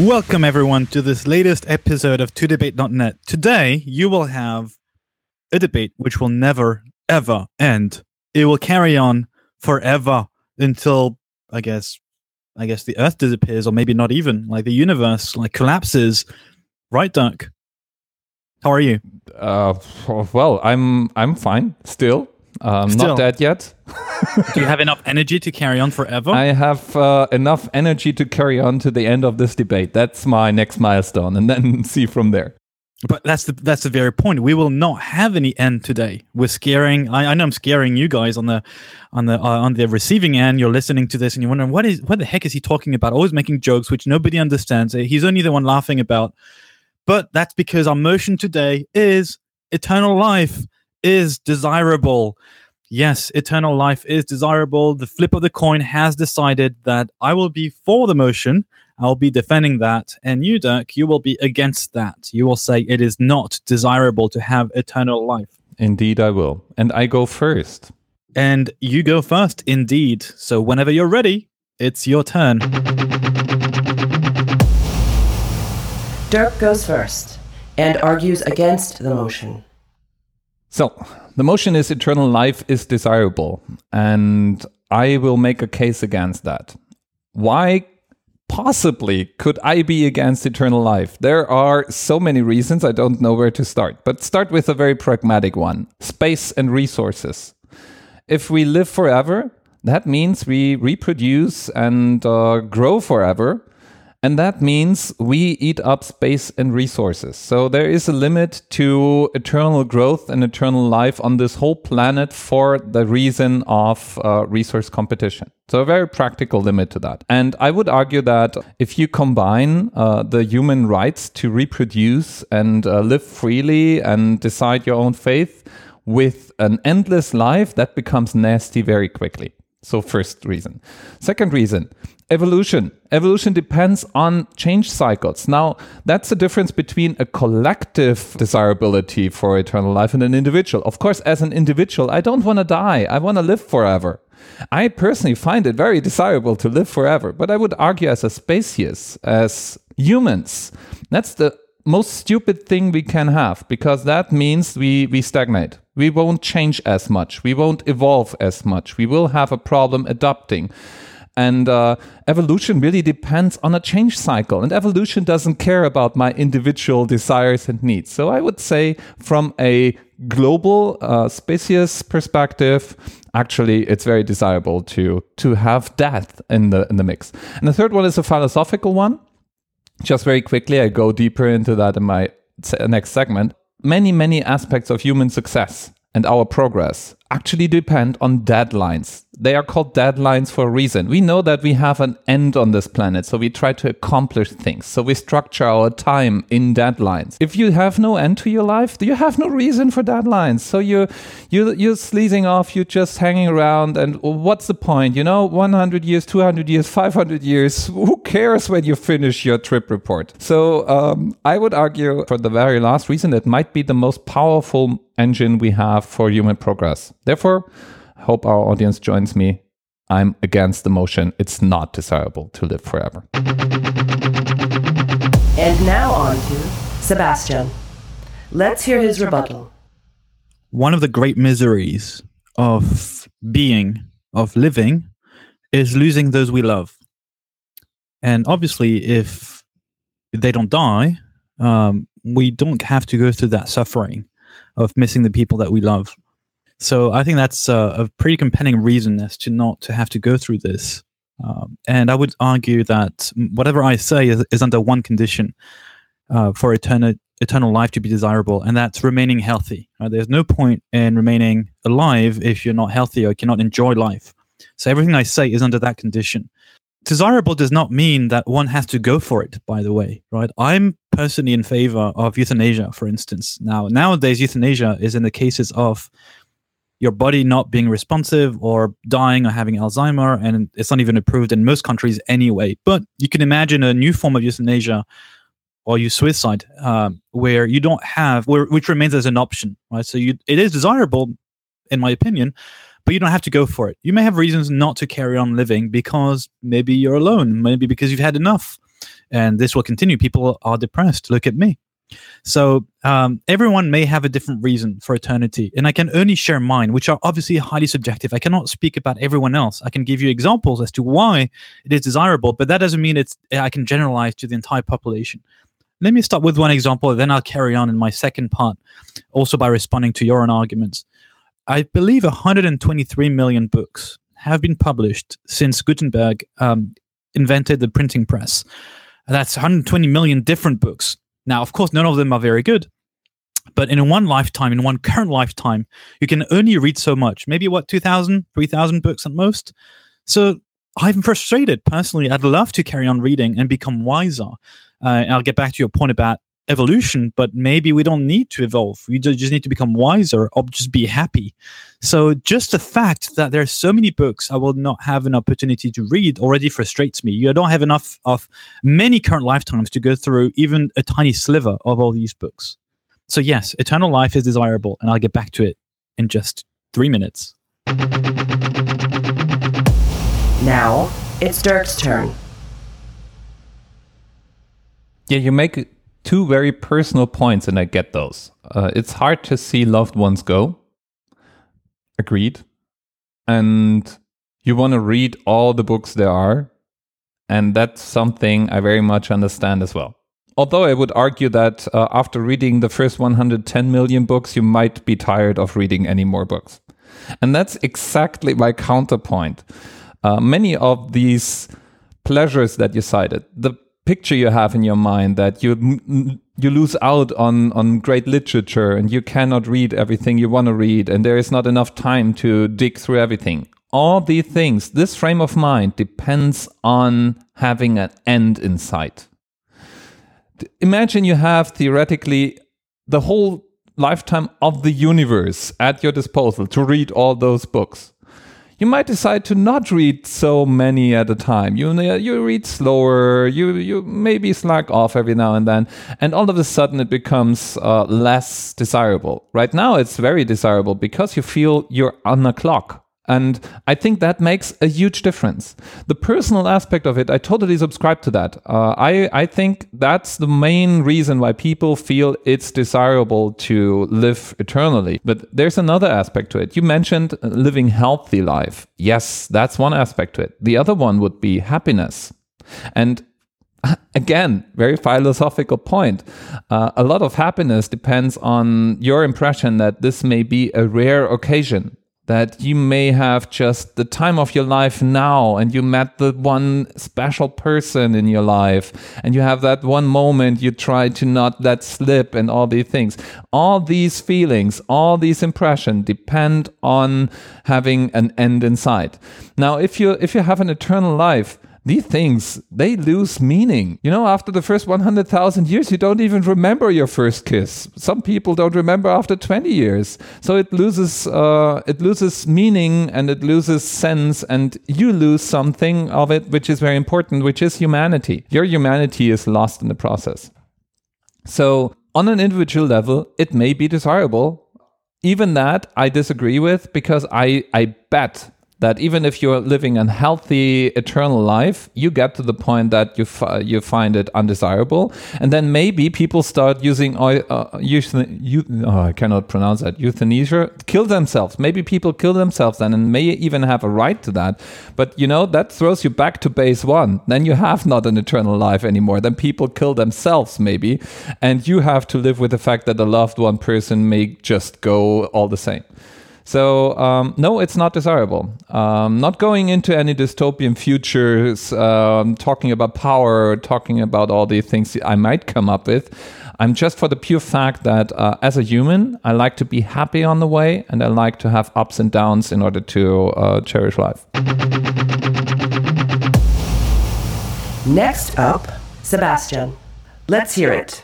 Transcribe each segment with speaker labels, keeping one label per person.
Speaker 1: Welcome, everyone, to this latest episode of ToDebate.net. Today, you will have a debate which will never, ever end. It will carry on forever until, I guess, I guess the Earth disappears, or maybe not even, like the universe like collapses. Right, Dirk? How are you?
Speaker 2: Uh, well, I'm I'm fine still. Um,
Speaker 1: Still.
Speaker 2: Not dead yet.
Speaker 1: Do you have enough energy to carry on forever?
Speaker 2: I have uh, enough energy to carry on to the end of this debate. That's my next milestone, and then see from there.
Speaker 1: But that's the that's the very point. We will not have any end today. We're scaring. I, I know I'm scaring you guys on the on the uh, on the receiving end. You're listening to this and you're wondering what is what the heck is he talking about? Always making jokes which nobody understands. He's only the one laughing about. But that's because our motion today is eternal life is desirable. Yes, eternal life is desirable. The flip of the coin has decided that I will be for the motion. I'll be defending that. And you, Dirk, you will be against that. You will say it is not desirable to have eternal life.
Speaker 2: Indeed, I will, and I go first.
Speaker 1: And you go first, indeed. So whenever you're ready, it's your turn.
Speaker 3: Dirk goes first and argues against the motion.
Speaker 2: So, the motion is eternal life is desirable, and I will make a case against that. Why possibly could I be against eternal life? There are so many reasons, I don't know where to start, but start with a very pragmatic one space and resources. If we live forever, that means we reproduce and uh, grow forever. And that means we eat up space and resources. So there is a limit to eternal growth and eternal life on this whole planet for the reason of uh, resource competition. So a very practical limit to that. And I would argue that if you combine uh, the human rights to reproduce and uh, live freely and decide your own faith with an endless life, that becomes nasty very quickly. So, first reason. Second reason, evolution. Evolution depends on change cycles. Now, that's the difference between a collective desirability for eternal life and an individual. Of course, as an individual, I don't want to die, I want to live forever. I personally find it very desirable to live forever, but I would argue as a species, as humans, that's the most stupid thing we can have because that means we, we stagnate. We won't change as much. We won't evolve as much. We will have a problem adapting. And uh, evolution really depends on a change cycle. And evolution doesn't care about my individual desires and needs. So I would say, from a global uh, species perspective, actually, it's very desirable to to have death in the in the mix. And the third one is a philosophical one just very quickly, I go deeper into that in my next segment. Many, many aspects of human success and our progress actually depend on deadlines. They are called deadlines for a reason. We know that we have an end on this planet, so we try to accomplish things. So we structure our time in deadlines. If you have no end to your life, do you have no reason for deadlines. So you you you're sleazing off, you're just hanging around, and what's the point? You know, 100 years, 200 years, 500 years. Who cares when you finish your trip report? So um, I would argue, for the very last reason, it might be the most powerful engine we have for human progress. Therefore, I hope our audience joins me. I'm against the motion. It's not desirable to live forever.
Speaker 3: And now on to Sebastian. Let's hear his rebuttal.
Speaker 1: One of the great miseries of being, of living, is losing those we love. And obviously, if they don't die, um, we don't have to go through that suffering of missing the people that we love. So I think that's a, pretty compelling reason as to not to have to go through this. Um, and I would argue that whatever I say is, is under one condition uh, for eternal eternal life to be desirable, and that's remaining healthy. Right? There's no point in remaining alive if you're not healthy or cannot enjoy life. So everything I say is under that condition. Desirable does not mean that one has to go for it. By the way, right? I'm personally in favor of euthanasia, for instance. Now, nowadays, euthanasia is in the cases of your body not being responsive or dying or having Alzheimer, and it's not even approved in most countries anyway. But you can imagine a new form of euthanasia or you suicide, um, where you don't have, where, which remains as an option, right? So you, it is desirable, in my opinion, but you don't have to go for it. You may have reasons not to carry on living because maybe you're alone, maybe because you've had enough. and this will continue. People are depressed. Look at me. So um, everyone may have a different reason for eternity, and I can only share mine, which are obviously highly subjective. I cannot speak about everyone else. I can give you examples as to why it is desirable, but that doesn't mean it's I can generalize to the entire population. Let me start with one example, and then I'll carry on in my second part, also by responding to your own arguments. I believe 123 million books have been published since Gutenberg um, invented the printing press. That's 120 million different books now, of course, none of them are very good. But in one lifetime, in one current lifetime, you can only read so much. Maybe what, 2,000, 3,000 books at most? So I'm frustrated personally. I'd love to carry on reading and become wiser. Uh, I'll get back to your point about evolution, but maybe we don't need to evolve. We just need to become wiser or just be happy. So just the fact that there are so many books I will not have an opportunity to read already frustrates me. You don't have enough of many current lifetimes to go through even a tiny sliver of all these books. So yes, eternal life is desirable, and I'll get back to it in just three minutes.
Speaker 3: Now it's Dirk's turn.
Speaker 2: Yeah, you make two very personal points, and I get those. Uh, it's hard to see loved ones go. Agreed. And you want to read all the books there are. And that's something I very much understand as well. Although I would argue that uh, after reading the first 110 million books, you might be tired of reading any more books. And that's exactly my counterpoint. Uh, many of these pleasures that you cited, the picture you have in your mind that you you lose out on on great literature and you cannot read everything you want to read and there is not enough time to dig through everything. All these things this frame of mind depends on having an end in sight. Imagine you have theoretically the whole lifetime of the universe at your disposal to read all those books you might decide to not read so many at a time. You you read slower. You you maybe slack off every now and then, and all of a sudden it becomes uh, less desirable. Right now, it's very desirable because you feel you're on a clock. And I think that makes a huge difference. The personal aspect of it, I totally subscribe to that. Uh, I, I think that's the main reason why people feel it's desirable to live eternally. But there's another aspect to it. You mentioned living healthy life. Yes, that's one aspect to it. The other one would be happiness. And again, very philosophical point. Uh, a lot of happiness depends on your impression that this may be a rare occasion that you may have just the time of your life now and you met the one special person in your life and you have that one moment you try to not let slip and all these things. All these feelings all these impressions depend on having an end in sight. Now if you if you have an eternal life these things they lose meaning. You know after the first 100000 years you don't even remember your first kiss. Some people don't remember after 20 years. So it loses uh, it loses meaning and it loses sense and you lose something of it which is very important which is humanity. Your humanity is lost in the process. So on an individual level it may be desirable. Even that i disagree with because i i bet that even if you're living a healthy eternal life, you get to the point that you you find it undesirable, and then maybe people start using uh, oh, I cannot pronounce that euthanasia, kill themselves. Maybe people kill themselves then, and may even have a right to that. But you know that throws you back to base one. Then you have not an eternal life anymore. Then people kill themselves maybe, and you have to live with the fact that a loved one person may just go all the same. So um, no, it's not desirable. Um, not going into any dystopian futures, um, talking about power, talking about all the things I might come up with. I'm just for the pure fact that uh, as a human, I like to be happy on the way, and I like to have ups and downs in order to uh, cherish life.
Speaker 3: Next up, Sebastian. Let's hear it.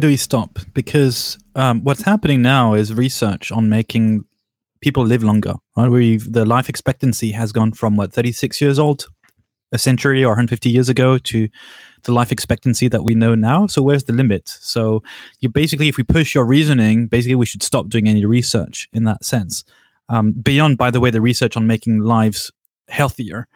Speaker 1: Do we stop? Because um, what's happening now is research on making people live longer, right? We the life expectancy has gone from what 36 years old a century or 150 years ago to the life expectancy that we know now. So where's the limit? So you basically, if we push your reasoning, basically we should stop doing any research in that sense. Um, beyond, by the way, the research on making lives healthier.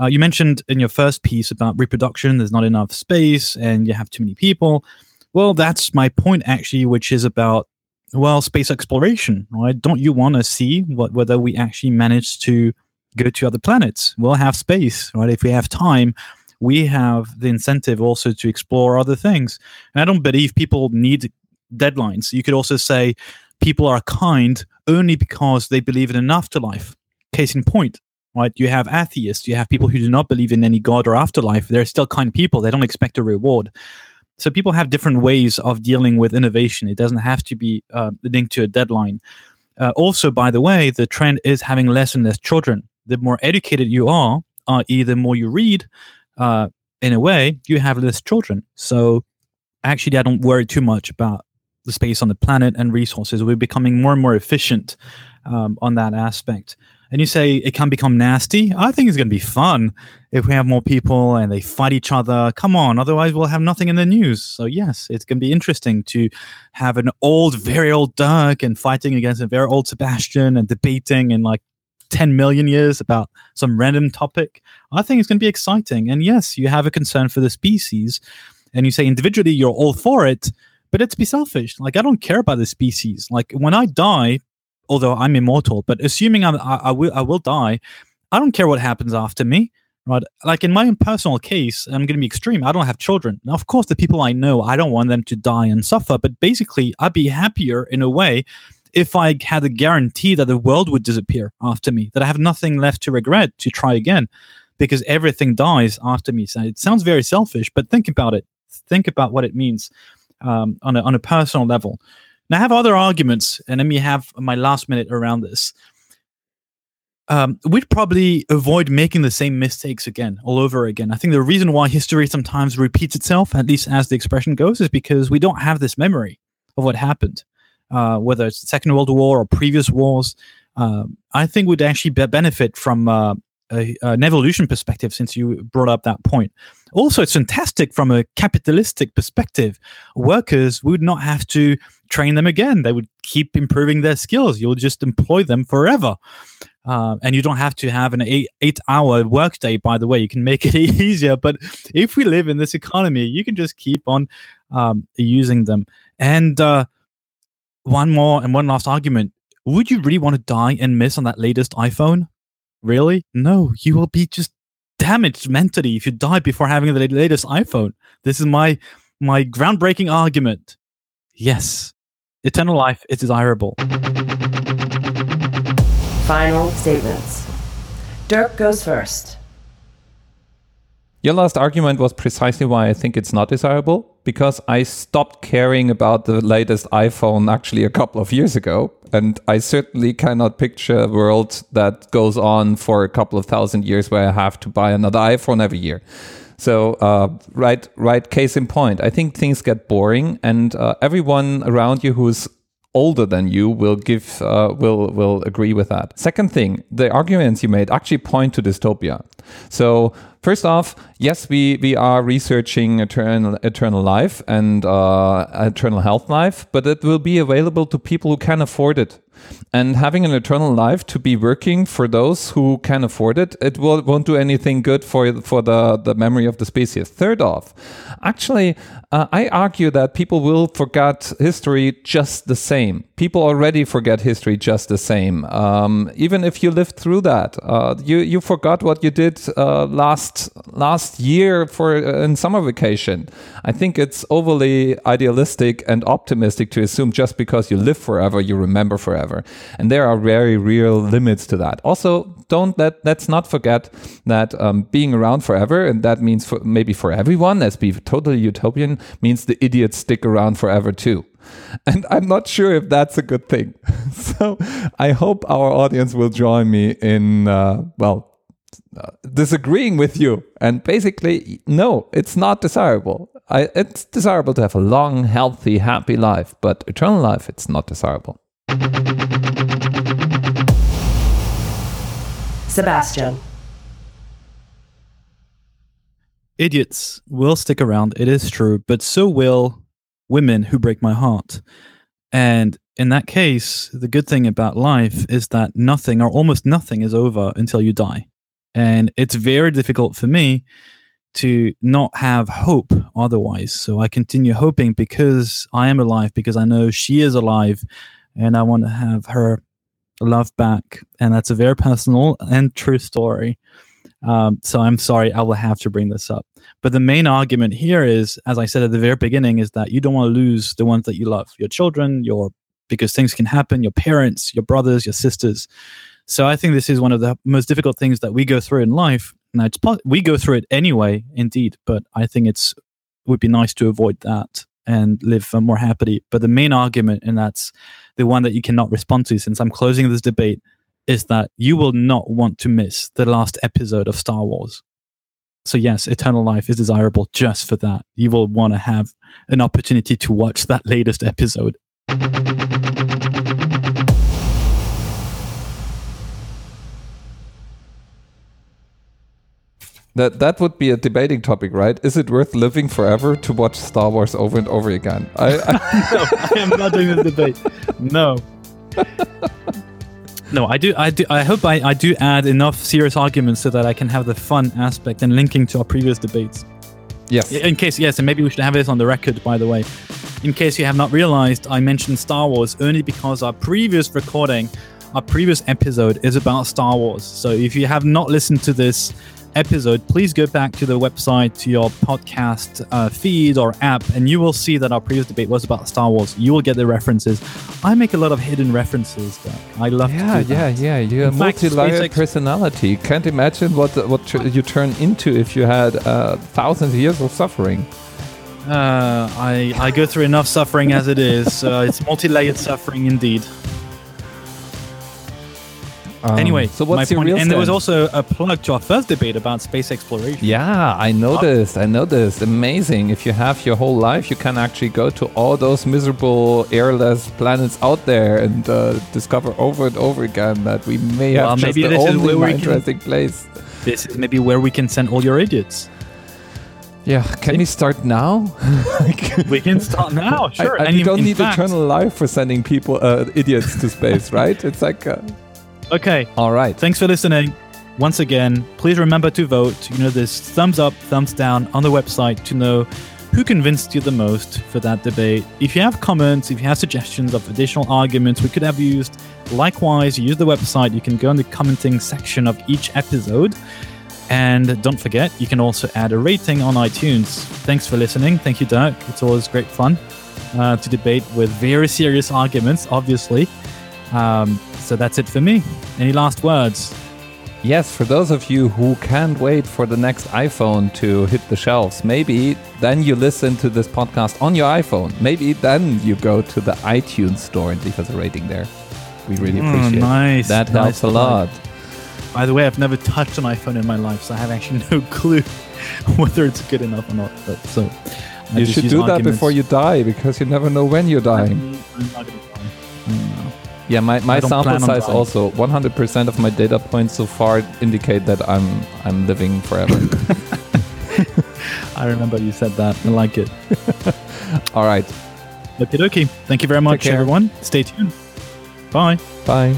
Speaker 1: Uh, you mentioned in your first piece about reproduction, there's not enough space and you have too many people. Well, that's my point actually, which is about well, space exploration, right? Don't you want to see what whether we actually manage to go to other planets? We'll have space, right? If we have time, we have the incentive also to explore other things. And I don't believe people need deadlines. You could also say people are kind only because they believe in an afterlife. Case in point, right? You have atheists, you have people who do not believe in any God or afterlife. They're still kind people. They don't expect a reward. So people have different ways of dealing with innovation. It doesn't have to be uh, linked to a deadline. Uh, also, by the way, the trend is having less and less children. The more educated you are, i.e., the more you read, uh, in a way, you have less children. So actually, I don't worry too much about the space on the planet and resources. We're becoming more and more efficient um, on that aspect and you say it can become nasty, I think it's going to be fun if we have more people and they fight each other. Come on, otherwise we'll have nothing in the news. So yes, it's going to be interesting to have an old, very old Dirk and fighting against a very old Sebastian and debating in like 10 million years about some random topic. I think it's going to be exciting. And yes, you have a concern for the species, and you say individually you're all for it. But let's be selfish. Like, I don't care about the species. Like, when I die, although I'm immortal. But assuming I'm, I, I will, I will die. I don't care what happens after me, right? Like in my own personal case, I'm going to be extreme. I don't have children. Now, of course, the people I know, I don't want them to die and suffer. But basically, I'd be happier in a way if I had a guarantee that the world would disappear after me, that I have nothing left to regret to try again, because everything dies after me. So it sounds very selfish, but think about it. Think about what it means um, on a on a personal level. Now, I have other arguments, and let me have my last minute around this. Um, we'd probably avoid making the same mistakes again, all over again. I think the reason why history sometimes repeats itself, at least as the expression goes, is because we don't have this memory of what happened, uh, whether it's the Second World War or previous wars. Uh, I think we'd actually be- benefit from uh, a, an evolution perspective, since you brought up that point. Also, it's fantastic from a capitalistic perspective. Workers would not have to train them again. They would keep improving their skills. You'll just employ them forever. Uh, and you don't have to have an eight, eight hour workday, by the way. You can make it easier. But if we live in this economy, you can just keep on um, using them. And uh, one more and one last argument would you really want to die and miss on that latest iPhone? Really? No, you will be just damaged mentally if you die before having the latest iPhone. This is my my groundbreaking argument. Yes, eternal life is desirable.
Speaker 3: Final statements. Dirk goes first.
Speaker 2: Your last argument was precisely why I think it's not desirable because I stopped caring about the latest iPhone actually a couple of years ago. And I certainly cannot picture a world that goes on for a couple of thousand years where I have to buy another iPhone every year. So, uh, right, right. Case in point, I think things get boring, and uh, everyone around you who's older than you will give uh, will will agree with that. Second thing, the arguments you made actually point to dystopia. So first off, yes, we we are researching eternal eternal life and uh, eternal health life, but it will be available to people who can afford it and having an eternal life to be working for those who can afford it, it will, won't do anything good for for the the memory of the species. Third off, actually, uh, I argue that people will forget history just the same. People already forget history just the same. Um, even if you lived through that, uh, you you forgot what you did uh, last last year for uh, in summer vacation. I think it's overly idealistic and optimistic to assume just because you live forever, you remember forever. And there are very real limits to that. Also, don't let let's not forget that um, being around forever, and that means for, maybe for everyone, let's be totally utopian, means the idiots stick around forever too. And I'm not sure if that's a good thing. so I hope our audience will join me in, uh, well, uh, disagreeing with you. And basically, no, it's not desirable. I, it's desirable to have a long, healthy, happy life, but eternal life, it's not desirable.
Speaker 3: Sebastian.
Speaker 1: Idiots will stick around, it is true, but so will women who break my heart. And in that case, the good thing about life is that nothing or almost nothing is over until you die. And it's very difficult for me to not have hope otherwise. So I continue hoping because I am alive, because I know she is alive, and I want to have her love back. And that's a very personal and true story. Um, so I'm sorry, I will have to bring this up. But the main argument here is, as I said at the very beginning, is that you don't want to lose the ones that you love, your children, your because things can happen, your parents, your brothers, your sisters. So I think this is one of the most difficult things that we go through in life. Now it's we go through it anyway, indeed, but I think it's would be nice to avoid that and live more happily. But the main argument, and that's the one that you cannot respond to, since I'm closing this debate, is that you will not want to miss the last episode of Star Wars. So yes, eternal life is desirable just for that. You will want to have an opportunity to watch that latest episode.
Speaker 2: That that would be a debating topic, right? Is it worth living forever to watch Star Wars over and over again? I, I
Speaker 1: no, I am not doing this debate. No. No, I do. I do. I hope I, I do add enough serious arguments so that I can have the fun aspect and linking to our previous debates.
Speaker 2: Yes.
Speaker 1: In case, yes, and maybe we should have this on the record, by the way. In case you have not realized, I mentioned Star Wars only because our previous recording, our previous episode is about Star Wars. So if you have not listened to this episode, please go back to the website, to your podcast uh, feed or app, and you will see that our previous debate was about Star Wars. You will get the references. I make a lot of hidden references. Doug. I love
Speaker 2: yeah,
Speaker 1: to do
Speaker 2: yeah, yeah. You have
Speaker 1: fact,
Speaker 2: multi-layered
Speaker 1: SpaceX-
Speaker 2: personality. Can't imagine what what tr- you turn into if you had uh, thousands of years of suffering.
Speaker 1: Uh, I, I go through enough suffering as it is. Uh, it's multi layered suffering indeed.
Speaker 2: Um,
Speaker 1: anyway,
Speaker 2: so what's your
Speaker 1: point,
Speaker 2: real
Speaker 1: and there was also a plug to our first debate about space exploration.
Speaker 2: Yeah, I noticed. I noticed. Amazing. If you have your whole life, you can actually go to all those miserable airless planets out there and uh, discover over and over again that we may
Speaker 1: Well,
Speaker 2: have just the only
Speaker 1: we can-
Speaker 2: interesting place.
Speaker 1: This is maybe where we can send all your idiots.
Speaker 2: Yeah, can we start now?
Speaker 1: We can start now, sure.
Speaker 2: I, I,
Speaker 1: And
Speaker 2: you don't need
Speaker 1: fact-
Speaker 2: eternal life for sending people, uh, idiots, to space, right? It's like, uh,
Speaker 1: Okay,
Speaker 2: all right.
Speaker 1: thanks for listening. Once again, please remember to vote. You know, this thumbs up, thumbs down on the website to know who convinced you the most for that debate. If you have comments, if you have suggestions of additional arguments we could have used, likewise, use the website. You can go in the commenting section of each episode. And don't forget, you can also add a rating on iTunes. Thanks for listening. Thank you, Dirk. It's always great fun uh, to debate with very serious arguments, obviously. Um, so that's it for me. Any last words?
Speaker 2: Yes, for those of you who can't wait for the next iPhone to hit the shelves, maybe then you listen to this podcast on your iPhone. Maybe then you go to the iTunes store and leave us a rating there. We really
Speaker 1: Mm,
Speaker 2: appreciate it.
Speaker 1: nice.
Speaker 2: That
Speaker 1: nice
Speaker 2: helps a lot.
Speaker 1: By the way, I've never touched an iPhone in my life, so I have actually no clue whether it's good enough or not. But so I
Speaker 2: you should do that
Speaker 1: arguments.
Speaker 2: before you die because you never know when you're dying.
Speaker 1: I'm not
Speaker 2: Yeah, my, my sample size also 100% of my data points so far indicate that I'm I'm living forever.
Speaker 1: I remember you said that. I like it.
Speaker 2: All right.
Speaker 1: Okie dokie. Thank you very much, everyone. Stay tuned. Bye.
Speaker 2: Bye.